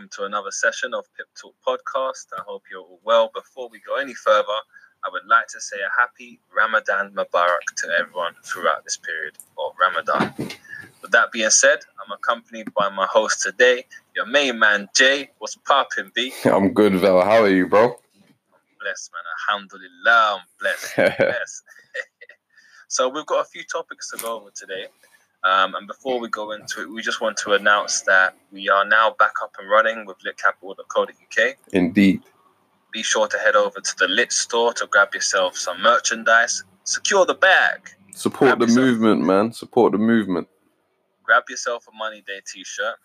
welcome to another session of Pip Talk Podcast. I hope you're all well. Before we go any further, I would like to say a happy Ramadan Mubarak to everyone throughout this period of Ramadan. With that being said, I'm accompanied by my host today, your main man Jay. What's poppin', B? I'm good, Vel. How are you, bro? I'm blessed, man. Alhamdulillah, I'm blessed. I'm blessed. so we've got a few topics to go over today. Um, and before we go into it, we just want to announce that we are now back up and running with litcapital.co.uk. Indeed. Be sure to head over to the Lit store to grab yourself some merchandise. Secure the bag. Support Grab the yourself- movement, man. Support the movement. Grab yourself a Money Day t shirt.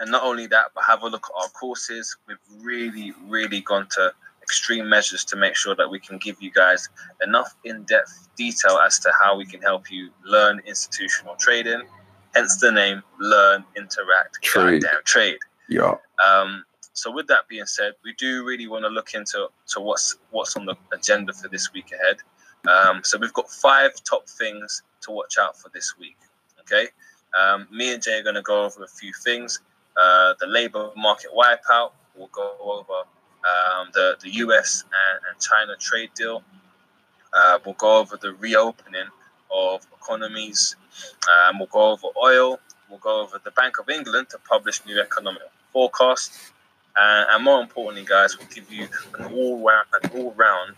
And not only that, but have a look at our courses. We've really, really gone to extreme measures to make sure that we can give you guys enough in depth detail as to how we can help you learn institutional trading. Hence the name Learn, Interact, Trade. Goddamn Trade. Yeah. Um, so with that being said, we do really want to look into to what's what's on the agenda for this week ahead. Um, so we've got five top things to watch out for this week. Okay, um, me and Jay are going to go over a few things. Uh, the labor market wipeout. We'll go over um, the the U.S. and, and China trade deal. Uh, we'll go over the reopening of economies. Um, we'll go over oil. We'll go over the Bank of England to publish new economic forecast. And more importantly, guys, we'll give you an all round, an all round,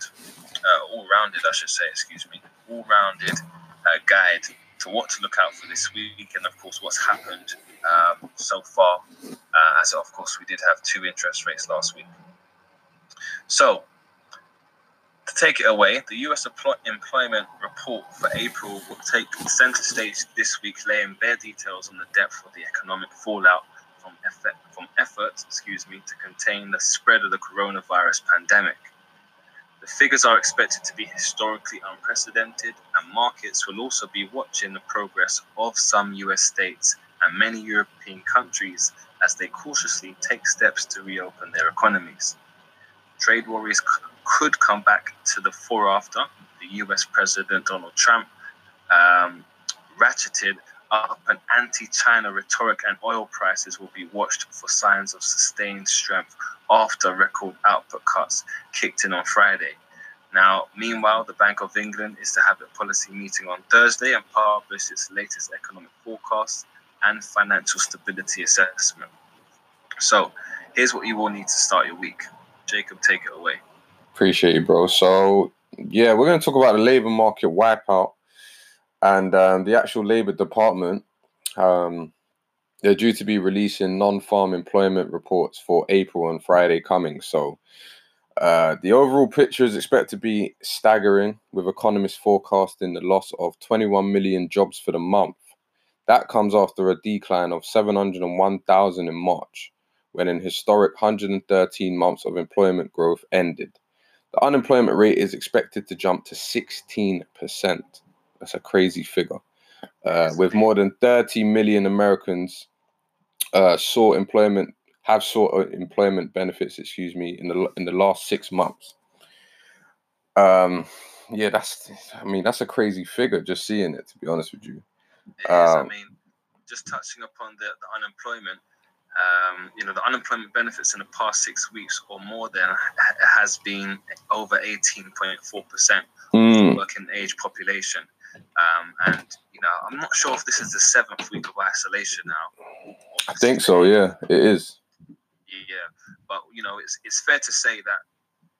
uh, all rounded, I should say, excuse me, all rounded uh, guide to what to look out for this week, and of course, what's happened um, so far. Uh, as of course, we did have two interest rates last week. So, to take it away, the US employment report for April will take center stage this week, laying bare details on the depth of the economic fallout from effort, from efforts, excuse me, to contain the spread of the coronavirus pandemic. The figures are expected to be historically unprecedented, and markets will also be watching the progress of some US states and many European countries as they cautiously take steps to reopen their economies. Trade worries c- could come back to the fore after the US President Donald Trump um, ratcheted up an anti China rhetoric, and oil prices will be watched for signs of sustained strength after record output cuts kicked in on Friday. Now, meanwhile, the Bank of England is to have a policy meeting on Thursday and publish its latest economic forecast and financial stability assessment. So, here's what you will need to start your week. Jacob, take it away. Appreciate you, bro. So, yeah, we're going to talk about the labor market wipeout and um, the actual labor department. Um, they're due to be releasing non-farm employment reports for April on Friday coming. So, uh, the overall picture is expected to be staggering, with economists forecasting the loss of 21 million jobs for the month. That comes after a decline of 701,000 in March, when an historic 113 months of employment growth ended. The unemployment rate is expected to jump to 16%. That's a crazy figure. Uh, with more than 30 million Americans uh, sought employment, have sought employment benefits, excuse me, in the in the last six months. Um, yeah, that's. I mean, that's a crazy figure. Just seeing it, to be honest with you. It is, I Um, mean, just touching upon the, the unemployment, um, you know, the unemployment benefits in the past six weeks or more than has been over 18.4% Mm, working age population. Um, and, you know, I'm not sure if this is the seventh week of isolation now. I think so. Yeah, it is. Yeah, but you know, it's it's fair to say that.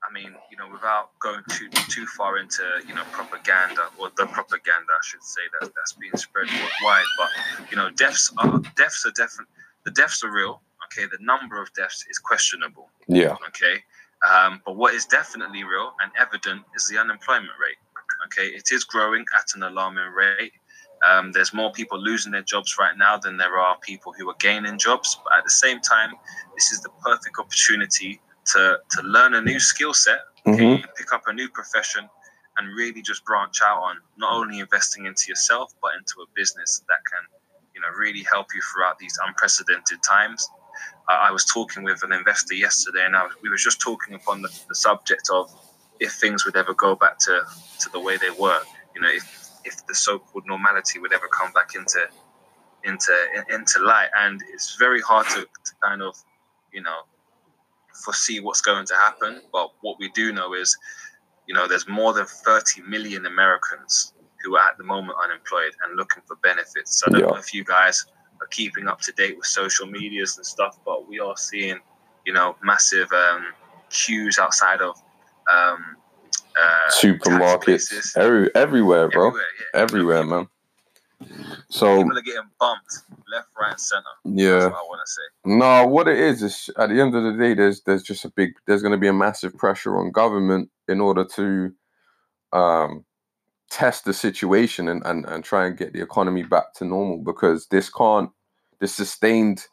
I mean, you know, without going too too far into you know propaganda or the propaganda, I should say that that's being spread worldwide. But you know, deaths are deaths are different. The deaths are real. Okay, the number of deaths is questionable. Yeah. Okay, um, but what is definitely real and evident is the unemployment rate. Okay, it is growing at an alarming rate. Um, there's more people losing their jobs right now than there are people who are gaining jobs. But at the same time, this is the perfect opportunity to, to learn a new skill set, okay, hmm pick up a new profession, and really just branch out on not only investing into yourself, but into a business that can, you know, really help you throughout these unprecedented times. Uh, I was talking with an investor yesterday, and was, we were just talking upon the, the subject of if things would ever go back to, to the way they were. You know, if if the so-called normality would ever come back into into in- into light, and it's very hard to, to kind of you know, foresee what's going to happen. But what we do know is, you know, there's more than 30 million Americans who are at the moment unemployed and looking for benefits. So I don't Yeah. know if you guys are keeping up to date with social medias and stuff, but we are seeing, you know, massive um, queues outside of um, uh, Supermarkets, every, everywhere, bro. everywhere, yeah. Everywhere, man. So People are getting bumped left, right, and center. yeah, That's what I want to say. no, what it is is at the end of the day, there's there's just a big there's going to be a massive pressure on government in order to um, test the situation and, and and try and get the economy back to normal because this can't this sustained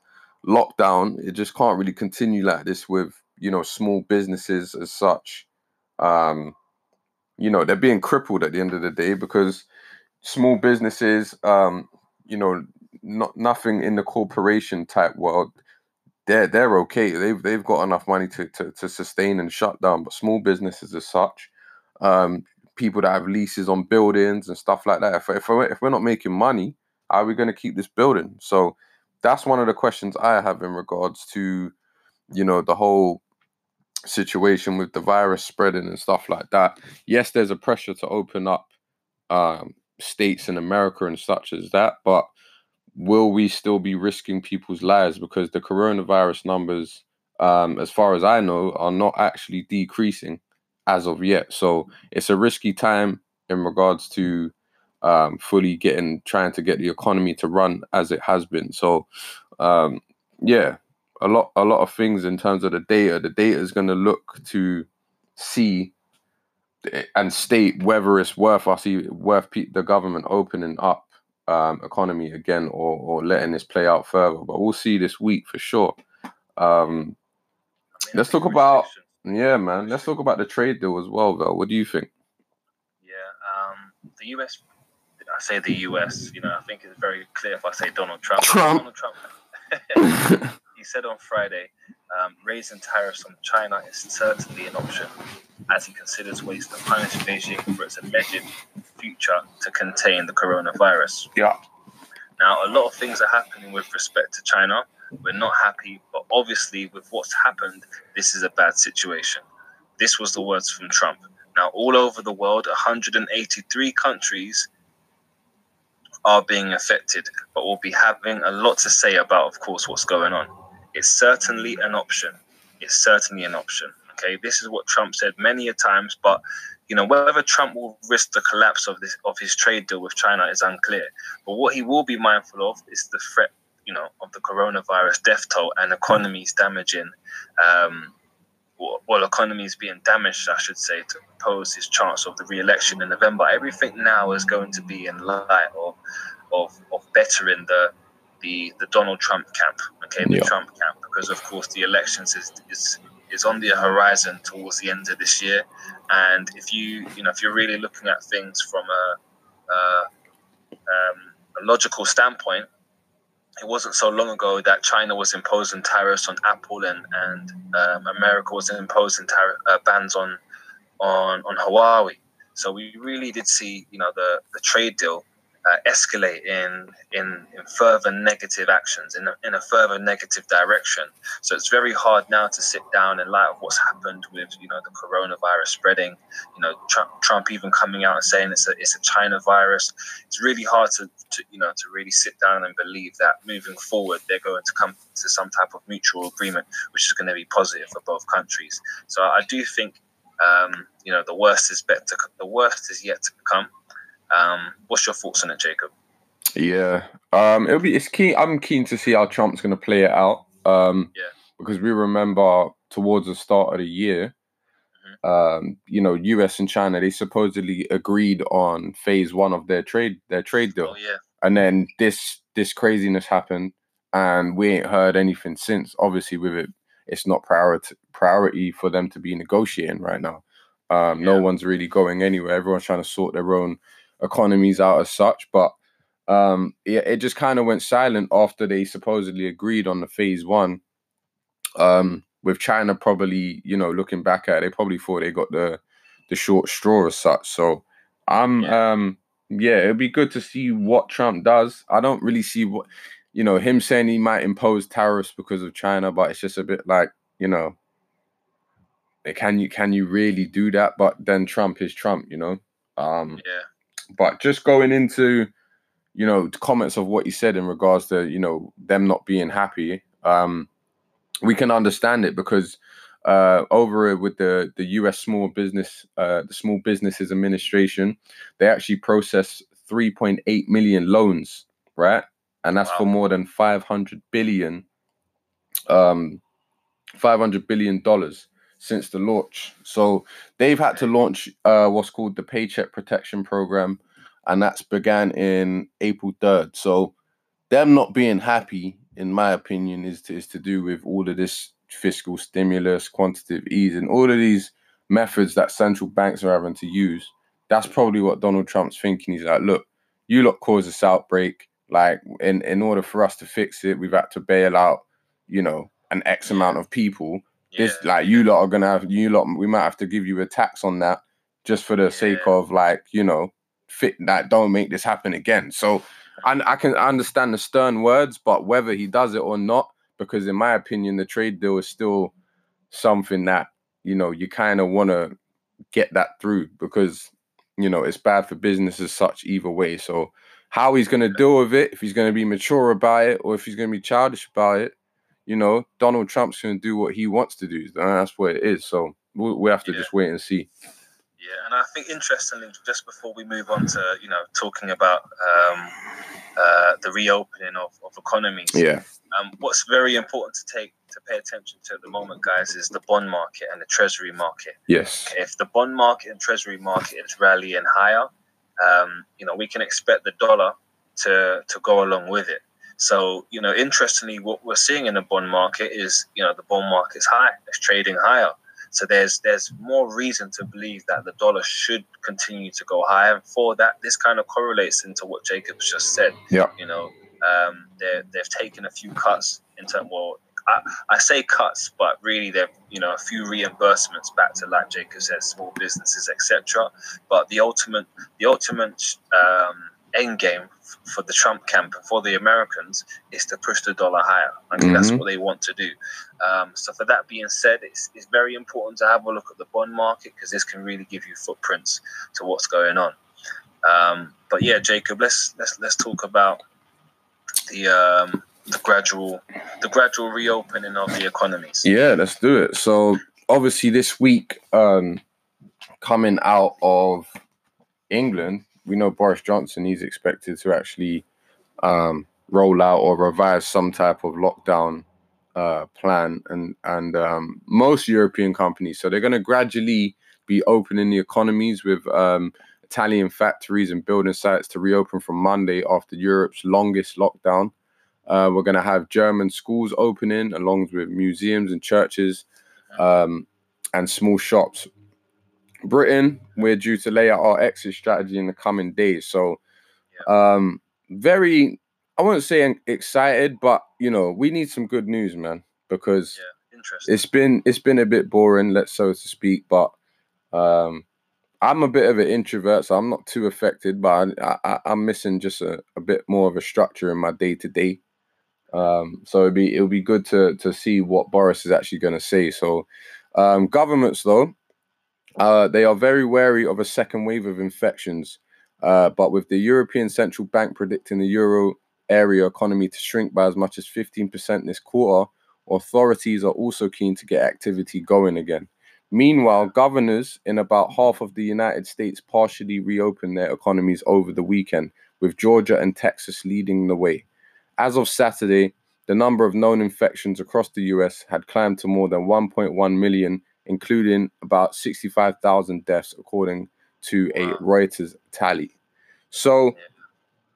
lockdown it just can't really continue like this with you know small businesses as such. Um you know they're being crippled at the end of the day because small businesses um you know not nothing in the corporation type world they're they're okay. They've they've got enough money to to, to sustain and shut down but small businesses as such um people that have leases on buildings and stuff like that. If, if, we're, if we're not making money are we going to keep this building? So that's one of the questions i have in regards to you know the whole situation with the virus spreading and stuff like that. Yes there's a pressure to open up um, states in america and such as that but will we still be risking people's lives? Because the coronavirus numbers um, as far as i know are not actually decreasing as of yet. So it's a risky time in regards to um, fully getting trying to get the economy to run as it has been. So um, yeah a lot a lot of things in terms of the data. The data is going to look to see eh, and state whether it's worth us worth the government opening up um, economy again or or letting this play out further. But we'll see this week for sure. Um, Let's talk about- yeah man let's talk about the trade deal as well though what do you think Yeah, um, the US. I say the US. You know, I think it's very clear if I say Donald Trump. Trump. Donald Trump. he said on Friday, um, raising tariffs on China is certainly an option, as he considers ways to punish Beijing for its alleged future to contain the coronavirus. yeah Now, a lot of things are happening with respect to China. We're not happy, but obviously, with what's happened, this is a bad situation. This was the words from Trump. Now, all over the world, 183 countries are being affected, but we'll be having a lot to say about, of course, what's going on. It's certainly an option. It's certainly an option. Okay, this is what Trump said many a times, but you know whether Trump will risk the collapse of this of his trade deal with China is unclear. But what he will be mindful of is the threat, you know, of the coronavirus death toll and economies damaging, um, well, economies being damaged, I should say, to pose his chance of the re-election in November. Everything now is going to be in light of of, of bettering the the the Donald Trump camp, okay, the Yeah. Trump camp, because of course the elections is is is on the horizon towards the end of this year, and if you you know if you're really looking at things from a, a, um, a logical standpoint, it wasn't so long ago that China was imposing tariffs on Apple and and um, America was imposing tariff uh, bans on on on Huawei. So we really did see you know the the trade deal uh, escalate in in in further negative actions in a, in a further negative direction. So it's very hard now to sit down in light of what's happened with you know the coronavirus spreading. You know Trump, Trump even coming out and saying it's a it's a China virus. It's really hard to, to you know to really sit down and believe that moving forward they're going to come to some type of mutual agreement, which is going to be positive for both countries. So I do think um, you know the worst is better. The worst is yet to come. Um, what's your thoughts on it, Jacob? Yeah, um, it'll be. It's keen. I'm keen to see how Trump's going to play it out. Um, Yeah. because we remember towards the start of the year, um, you know, U.S. and China they supposedly agreed on phase one of their trade their trade deal, Oh yeah, and then this this craziness happened, and we ain't heard anything since. Obviously, with it, it's not priority priority for them to be negotiating right now. Um, No one's really going anywhere. Everyone's trying to sort their own economies out as such, but um, yeah, it just kind of went silent after they supposedly agreed on the phase one. Um, with China probably, you know, looking back at it, they probably thought they got the the short straw as such. So I'm Yeah. um yeah, it'd be good to see what Trump does. I don't really see what you know, him saying he might impose tariffs because of China, but it's just a bit like, you know, eh, can you can you really do that? But then Trump is Trump, you know. Um, Yeah. But just going into, you know, comments of what he said in regards to, you know, them not being happy. Um, we can understand it because uh, over with the the U.S. Small Business uh, the Small Businesses Administration, they actually process 3.8 million loans, right? And that's for more than 500 billion, um, 500 billion dollars since the launch. So they've had to launch uh, what's called the Paycheck Protection Program, and that's began in April 3rd. So them not being happy, in my opinion, is to, is to do with all of this fiscal stimulus, quantitative easing, all of these methods that central banks are having to use. That's probably what Donald Trump's thinking. He's like, look, you lot caused this outbreak. Like, in, in order for us to fix it, we've had to bail out, you know, an X amount of people. Yeah. This like you lot are gonna have you lot. We might have to give you a tax on that just for the sake of like you know fit that don't make this happen again. So and I can understand the stern words, but whether he does it or not, because in my opinion, the trade deal is still something that you know you kind of want to get that through because you know it's bad for business as such either way. So how he's going to deal with it, if he's going to be mature about it, or if he's going to be childish about it, you know, Donald Trump's going to do what he wants to do. That's what it is. So we we have to Yeah. just wait and see. Yeah, and I think interestingly, just before we move on to you know talking about um, uh, the reopening of, of economies, Yeah. um, what's very important to take to pay attention to at the moment, guys, is the bond market and the treasury market. Yes. If the bond market and treasury market is rallying higher, um, you know we can expect the dollar to to go along with it. So you know, interestingly, what we're seeing in the bond market is you know the bond market's high, it's trading higher. So there's there's more reason to believe that the dollar should continue to go higher. And for that, this kind of correlates into what Jacobs just said. Yeah. You know, um, they they've taken a few cuts in terms. Well, I, I say cuts, but really they've you know a few reimbursements back to like Jacob said, small businesses, etc. But the ultimate the ultimate um, end game for the Trump camp and for the Americans is to push the dollar higher. I think that's Mhm. what they want to do. Um, so for that being said, it's, it's very important to have a look at the bond market because this can really give you footprints to what's going on. Um, but yeah, Jacob, let's let's let's talk about the um, the gradual the gradual reopening of the economies. Yeah, let's do it. So obviously this week, um, coming out of England, we know Boris Johnson. He's expected to actually um, roll out or revise some type of lockdown uh, plan, and and um, most European companies. So they're going to gradually be opening the economies with um, Italian factories and building sites to reopen from Monday after Europe's longest lockdown. Uh, we're going to have German schools opening, along with museums and churches um, and small shops. Britain, we're due to lay out our exit strategy in the coming days. So, um, very, I wouldn't say excited, but you know, we need some good news, man, because Yeah, it's been it's been a bit boring, let's so to speak. But um, I'm a bit of an introvert, so I'm not too affected. But I, I, I'm missing just a, a bit more of a structure in my day to day. Um, so it'd be it'll be good to to see what Boris is actually going to say. So um, governments, though, uh, they are very wary of a second wave of infections. Uh, but with the European Central Bank predicting the euro area economy to shrink by as much as 15% this quarter, authorities are also keen to get activity going again. Meanwhile, governors in about half of the United States partially reopened their economies over the weekend, with Georgia and Texas leading the way. As of Saturday, the number of known infections across the US had climbed to more than 1.1 million, including about 65,000 deaths, according to a. Reuters tally. So,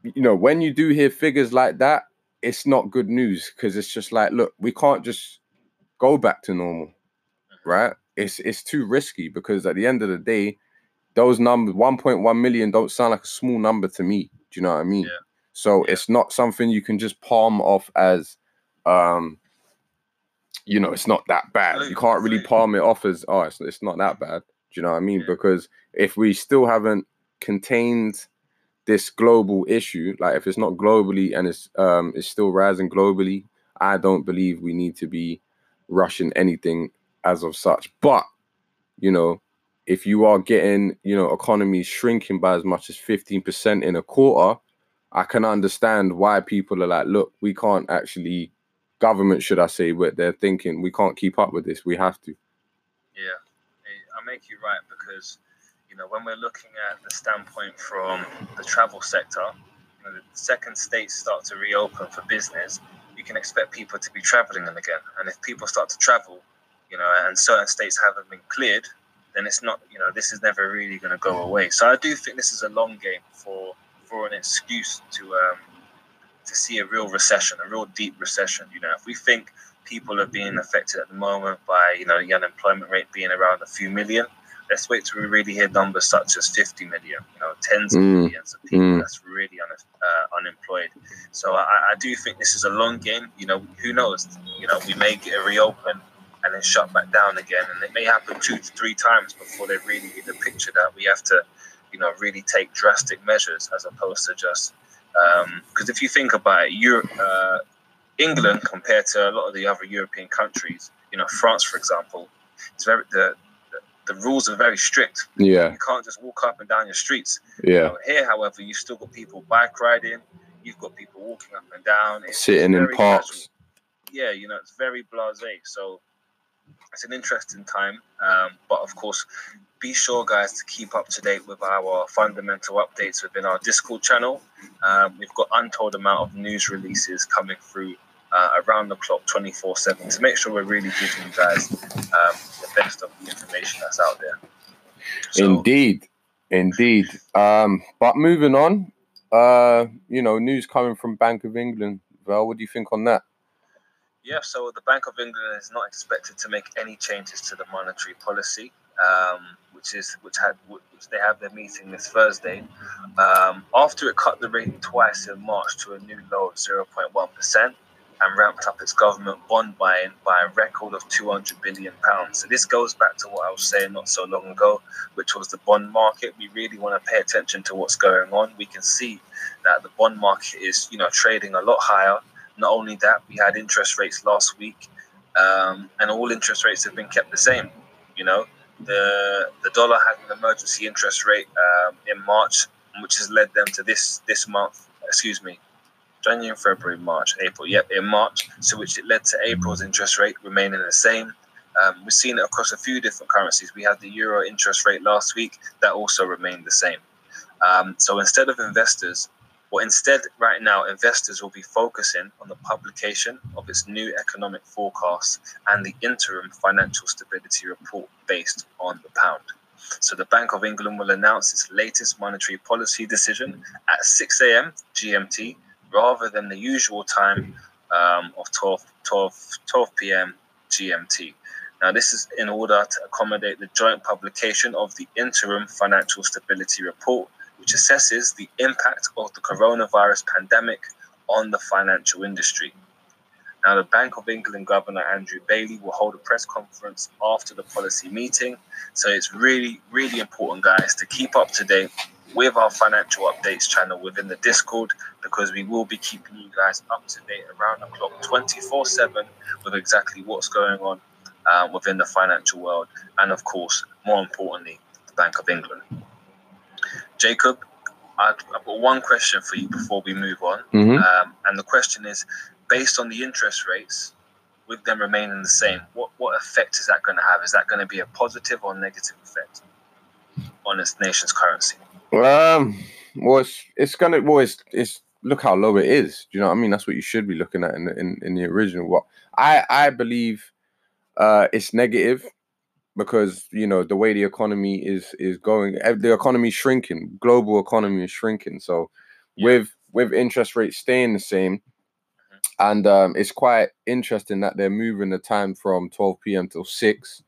you know, when you do hear figures like that, it's not good news because it's just like, look, we can't just go back to normal, right? It's it's too risky because at the end of the day, those numbers, 1.1 million, don't sound like a small number to me. Do you know what I mean? Yeah. So Yeah. it's not something you can just palm off as, um, you know, it's not that bad. You can't really palm it off as, oh, it's, it's not that bad. Do you know what I mean? Because if we still haven't contained this global issue, like if it's not globally and it's um it's still rising globally, I don't believe we need to be rushing anything as of such. But you know, if you are getting, you know, economies shrinking by as much as 15% in a quarter, I can understand why people are like, look, we can't actually government, should I say, what they're thinking, we can't keep up with this. We have to. Yeah, I make you right because you know, when we're looking at the standpoint from the travel sector, you know, the second states start to reopen for business, you can expect people to be traveling them again. And if people start to travel, you know, and certain states haven't been cleared, then it's not, you know, this is never really going to go away. So I do think this is a long game for for an excuse to um, to see a real recession, a real deep recession. You know, if we think people are being affected at the moment by, you know, the unemployment rate being around a few million, let's wait till we really hear numbers such as 50 million, you know, tens of mm. millions of people mm. that's really un- uh, unemployed. So I, I, do think this is a long game. You know, who knows? You know, we may get a reopen and then shut back down again, and it may happen two to three times before they really get the picture that we have to, you know, really take drastic measures as opposed to just because um, if you think about it, Europe, uh, England compared to a lot of the other European countries, you know, France, for example, it's very the the rules are very strict. Yeah. You can't just walk up and down your streets. Yeah. You know, here, however, you've still got people bike riding. You've got people walking up and down. It's, Sitting in parks. Casual. Yeah, you know, it's very blasé. So it's an interesting time. Um, but of course, be sure, guys, to keep up to date with our fundamental updates within our Discord channel. Um, we've got untold amount of news releases coming through uh, around the clock 24 7 to make sure we're really giving you guys um, the best of the information that's out there. So, indeed, indeed. Um, but moving on, uh, you know, news coming from Bank of England. Val, what do you think on that? Yeah, so the Bank of England is not expected to make any changes to the monetary policy, um, which is which had which they have their meeting this Thursday. Um, after it cut the rate twice in March to a new low of zero point one percent, and ramped up its government bond buying by a record of 200 billion pounds. So this goes back to what I was saying not so long ago, which was the bond market. We really want to pay attention to what's going on. We can see that the bond market is, you know, trading a lot higher. Not only that, we had interest rates last week, um, and all interest rates have been kept the same. You know, the the dollar had an emergency interest rate um, in March, which has led them to this this month. Excuse me, January, February, March, April. Yep, in March, so which it led to April's interest rate remaining the same. Um, we've seen it across a few different currencies. We had the euro interest rate last week that also remained the same. Um, so instead of investors, well, instead, right now, investors will be focusing on the publication of its new economic forecast and the interim financial stability report based on the pound. So the Bank of England will announce its latest monetary policy decision at 6 a.m. GMT rather than the usual time um, of 12, 12, 12 p.m. GMT. Now, this is in order to accommodate the joint publication of the interim financial stability report, which assesses the impact of the coronavirus pandemic on the financial industry. Now, the Bank of England Governor Andrew Bailey will hold a press conference after the policy meeting. So it's really, really important, guys, to keep up to date with our financial updates channel within the Discord because we will be keeping you guys up to date around the clock 24 7 with exactly what's going on uh, within the financial world and, of course, more importantly, the Bank of England. Jacob, I've, I've got one question for you before we move on. Mm-hmm. Um, and the question is based on the interest rates, with them remaining the same, what, what effect is that going to have? Is that going to be a positive or negative effect on this nation's currency? Um, well, it's, it's gonna well, it's, it's look how low it is. Do you know what I mean? That's what you should be looking at in the, in, in the original. What I I believe, uh, it's negative because you know the way the economy is is going, the economy is shrinking. Global economy is shrinking. So yeah. with with interest rates staying the same, mm-hmm. and um, it's quite interesting that they're moving the time from 12 p.m. till six.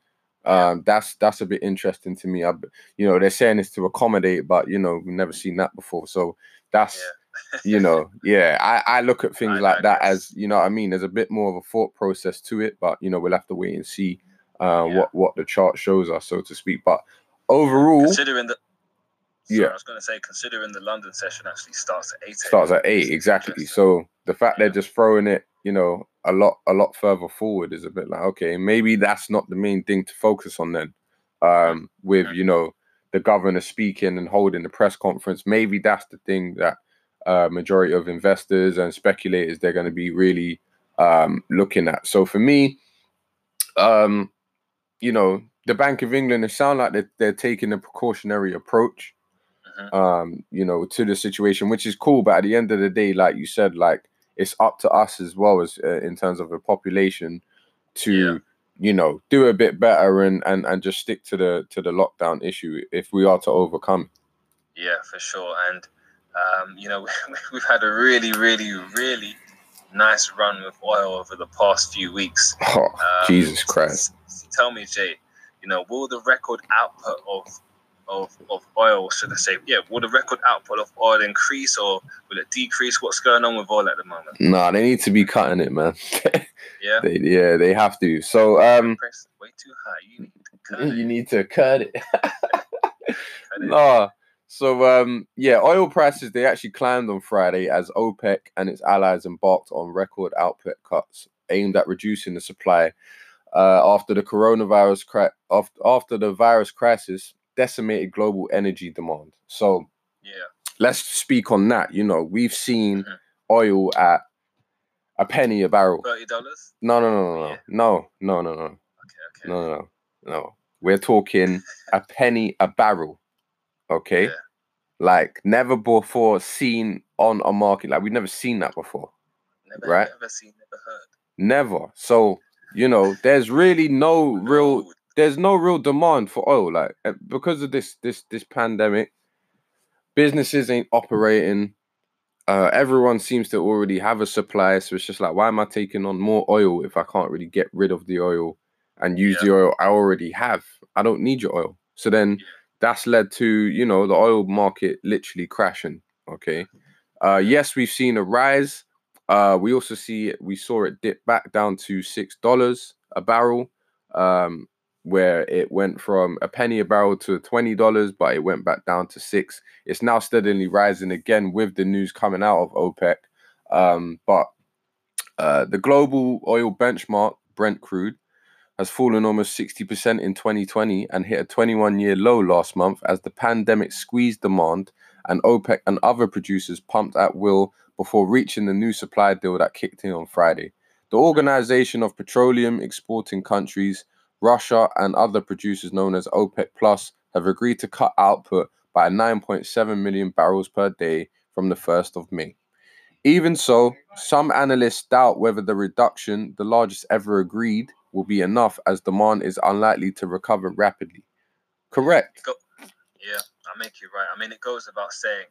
Um, that's that's a bit interesting to me. I, you know, they're saying this to accommodate, but you know, we've never seen that before. So that's yeah. you know, yeah. I, I look at things I like that as you know, I mean, there's a bit more of a thought process to it, but you know, we'll have to wait and see uh, yeah. what what the chart shows us, so to speak. But overall, considering Yeah. I was going to say, considering the London session actually starts at 8 a.m. starts at eight exactly. So the fact they're just throwing it, you know, a lot a lot further forward is a bit like okay, maybe that's not the main thing to focus on then. Um, with Mhm. you know the governor speaking and holding the press conference, maybe that's the thing that uh, majority of investors and speculators they're going to be really um, looking at. So for me, um, you know, the Bank of England, it sound like they're, they're taking a precautionary approach Mhm. um, you know, to the situation, which is cool. But at the end of the day, like you said, like it's up to us as well as uh, in terms of the population to, Yeah. you know, do a bit better and and and just stick to the to the lockdown issue if we are to overcome. Yeah, for sure. And um, you know, we've had a really, really, really nice run with oil over the past few weeks. Oh, Um, Jesus Christ! s- s- Tell me, Jay, you know, will the record output of of, of oil, should I say, yeah, will the record output of oil increase or will it decrease? What's going on with oil at the moment? Nah, they need to be cutting it, man. Yeah, they, yeah, they have to. So, um, way too high. You need to cut it. you need to cut it. cut it. Nah. So um yeah, oil prices they actually climbed on Friday as OPEC and its allies embarked on record output cuts aimed at reducing the supply uh, after the coronavirus af- after the virus crisis decimated global energy demand. So Yeah, let's speak on that. You know, we've seen Mhm. oil at a penny a barrel. thirty dollars. No, no, no, no, Yeah. no, no, no, no, no. Okay, okay. No, no, no, no. We're talking a penny a barrel. Okay. Yeah. Like never before seen on a market. Like we've never seen that before. Never, Right. never seen, never heard. Never. So, you know, there's really no real there's no real demand for oil. Like uh, because of this this this pandemic, businesses ain't operating. Uh, everyone seems to already have a supply, so it's just like, why am I taking on more oil if I can't really get rid of the oil and use Yeah. the oil I already have? I don't need your oil. So then Yeah. That's led to you know the oil market literally crashing. Okay, uh, yes, we've seen a rise. Uh, we also see we saw it dip back down to six dollars a barrel, um, where it went from a penny a barrel to twenty dollars, but it went back down to six. It's now steadily rising again with the news coming out of OPEC. Um, but uh, the global oil benchmark, Brent crude, has fallen almost 60% in 2020 and hit a 21 year low last month as the pandemic squeezed demand and OPEC and other producers pumped at will before reaching the new supply deal that kicked in on Friday. The Organization of Petroleum Exporting Countries, Russia, and other producers known as OPEC Plus have agreed to cut output by 9.7 million barrels per day from the 1st of May. Even so, some analysts doubt whether the reduction, the largest ever agreed, will be enough as demand is unlikely to recover rapidly. Correct. Go, yeah, I make you right. I mean, it goes without saying,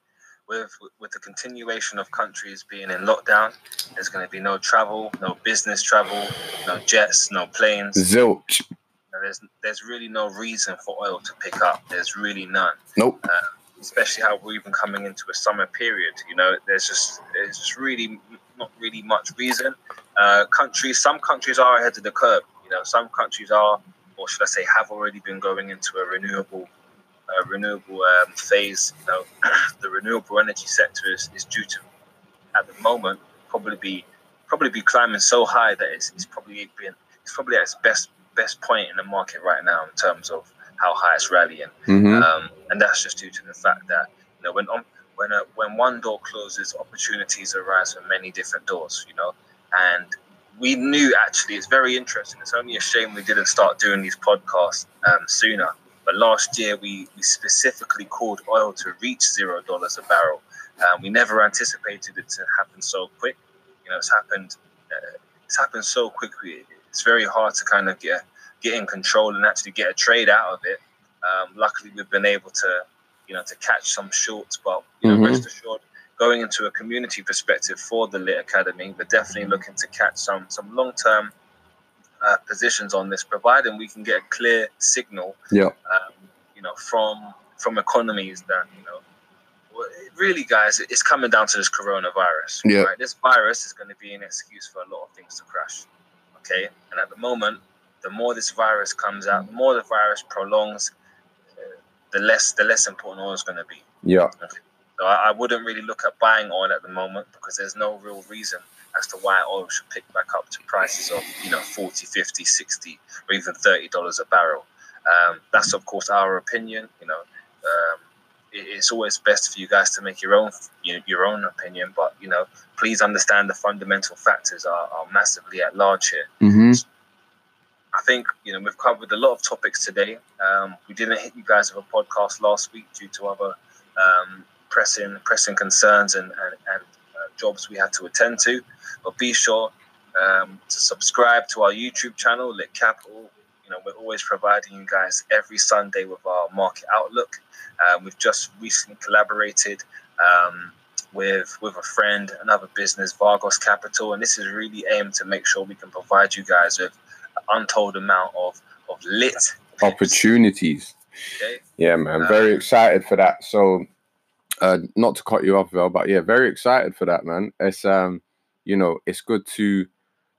with with the continuation of countries being in lockdown, there's going to be no travel, no business travel, no jets, no planes. Zilch. There's there's really no reason for oil to pick up. There's really none. Nope. especially how we're even coming into a summer period. You know, there's just there's just really not really much reason. Uh, countries, some countries are ahead of the curve. Know, some countries are, or should I say, have already been going into a renewable, uh, renewable um, phase. You know, the renewable energy sector is, is due to, at the moment, probably be probably be climbing so high that it's, it's probably been it's probably at its best best point in the market right now in terms of how high it's rallying hmm um, and that's just due to the fact that you know when um, when uh, when one door closes, opportunities arise from many different doors. You know, and we knew actually it's very interesting. It's only a shame we didn't start doing these podcasts um, sooner. But last year we, we specifically called oil to reach zero dollars a barrel. Um, we never anticipated it to happen so quick. You know, it's happened. Uh, it's happened so quickly. It's very hard to kind of get get in control and actually get a trade out of it. Um, luckily, we've been able to, you know, to catch some shorts. But you know, Mhm. rest assured, going into a community perspective for the Lit Academy, we're definitely looking to catch some some long term uh, positions on this, providing we can get a clear signal. Yeah. Um, you know, from from economies that you know. Really, guys, it's coming down to this coronavirus. Yeah. Right? This virus is going to be an excuse for a lot of things to crash. Okay, and at the moment, the more this virus comes out, the more the virus prolongs, uh, the less the less important oil is going to be. Yeah. Okay. So I, I wouldn't really look at buying oil at the moment because there's no real reason as to why oil should pick back up to prices of you know 40 50 60 or even 30 dollars a barrel um, that's of course our opinion you know um, it, it's always best for you guys to make your own you know, your own opinion but you know please understand the fundamental factors are, are massively at large here Mm-hmm. I think you know we've covered a lot of topics today. Um, we didn't hit you guys with a podcast last week due to other um, pressing pressing concerns and and, and uh, jobs we had to attend to. But be sure um, to subscribe to our YouTube channel, Lit Capital. You know we're always providing you guys every Sunday with our market outlook. Um, we've just recently collaborated. Um, with with a friend, another business, Vargos Capital, and this is really aimed to make sure we can provide you guys with an untold amount of of lit Opportunities. Okay, Yeah, man. Very excited for that. So, uh, not to cut you off, Vel, but yeah, very excited for that, man. It's um, you know, it's good to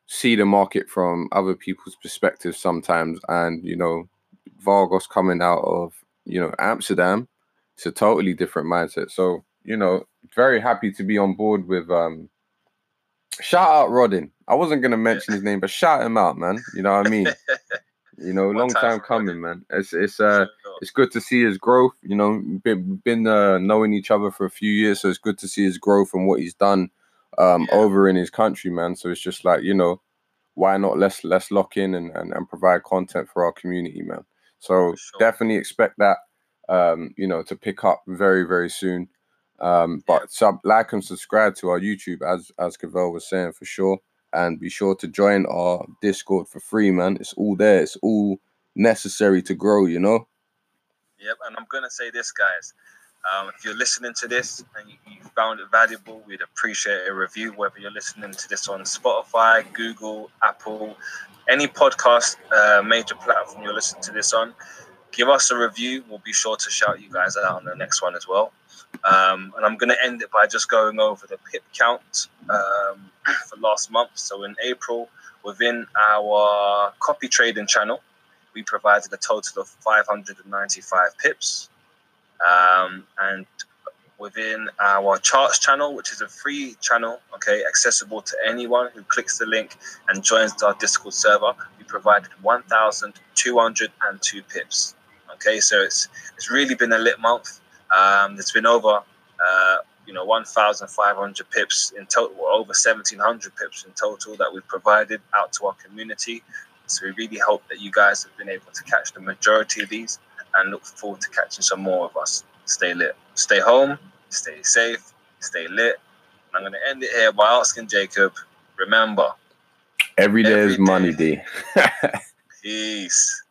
see the market from other people's perspectives sometimes, and you know, Vargas coming out of you know Amsterdam, it's a totally different mindset. So, you know, very happy to be on board with um. Shout out Rodin. I wasn't gonna mention his name, but shout him out, man. You know what I mean? You know, long time time coming, man. It's it's uh it's good to see his growth. You know, been been uh, knowing each other for a few years, so it's good to see his growth and what he's done um, Yeah. over in his country, man. So it's just like you know, why not let's let's lock in and, and, and provide content for our community, man. So sure. definitely expect that, um, you know, to pick up very very soon. Um, but sub like and subscribe to our YouTube as as Cavell was saying for sure, and be sure to join our Discord for free, man. It's all there. It's all necessary to grow, you know. Yep, and I'm gonna say this, guys. Um, if you're listening to this and you, you found it valuable, we'd appreciate a review. Whether you're listening to this on Spotify, Google, Apple, any podcast uh, major platform you're listening to this on, give us a review. We'll be sure to shout you guys out on the next one as well. Um, and I'm going to end it by just going over the pip count um, for last month. So in April, within our copy trading channel, we provided a total of 595 pips. Um, and within our charts channel, which is a free channel, okay, accessible to anyone who clicks the link and joins our Discord server, we provided 1,202 pips. Okay, so it's it's really been a lit month. Um, there's been over uh, you know 1,500 pips in total, or over 1,700 pips in total that we've provided out to our community. So we really hope that you guys have been able to catch the majority of these and look forward to catching some more of us. Stay lit. Stay home, stay safe, stay lit. And I'm going to end it here by asking Jacob, remember, Every day Every is money day. day. peace.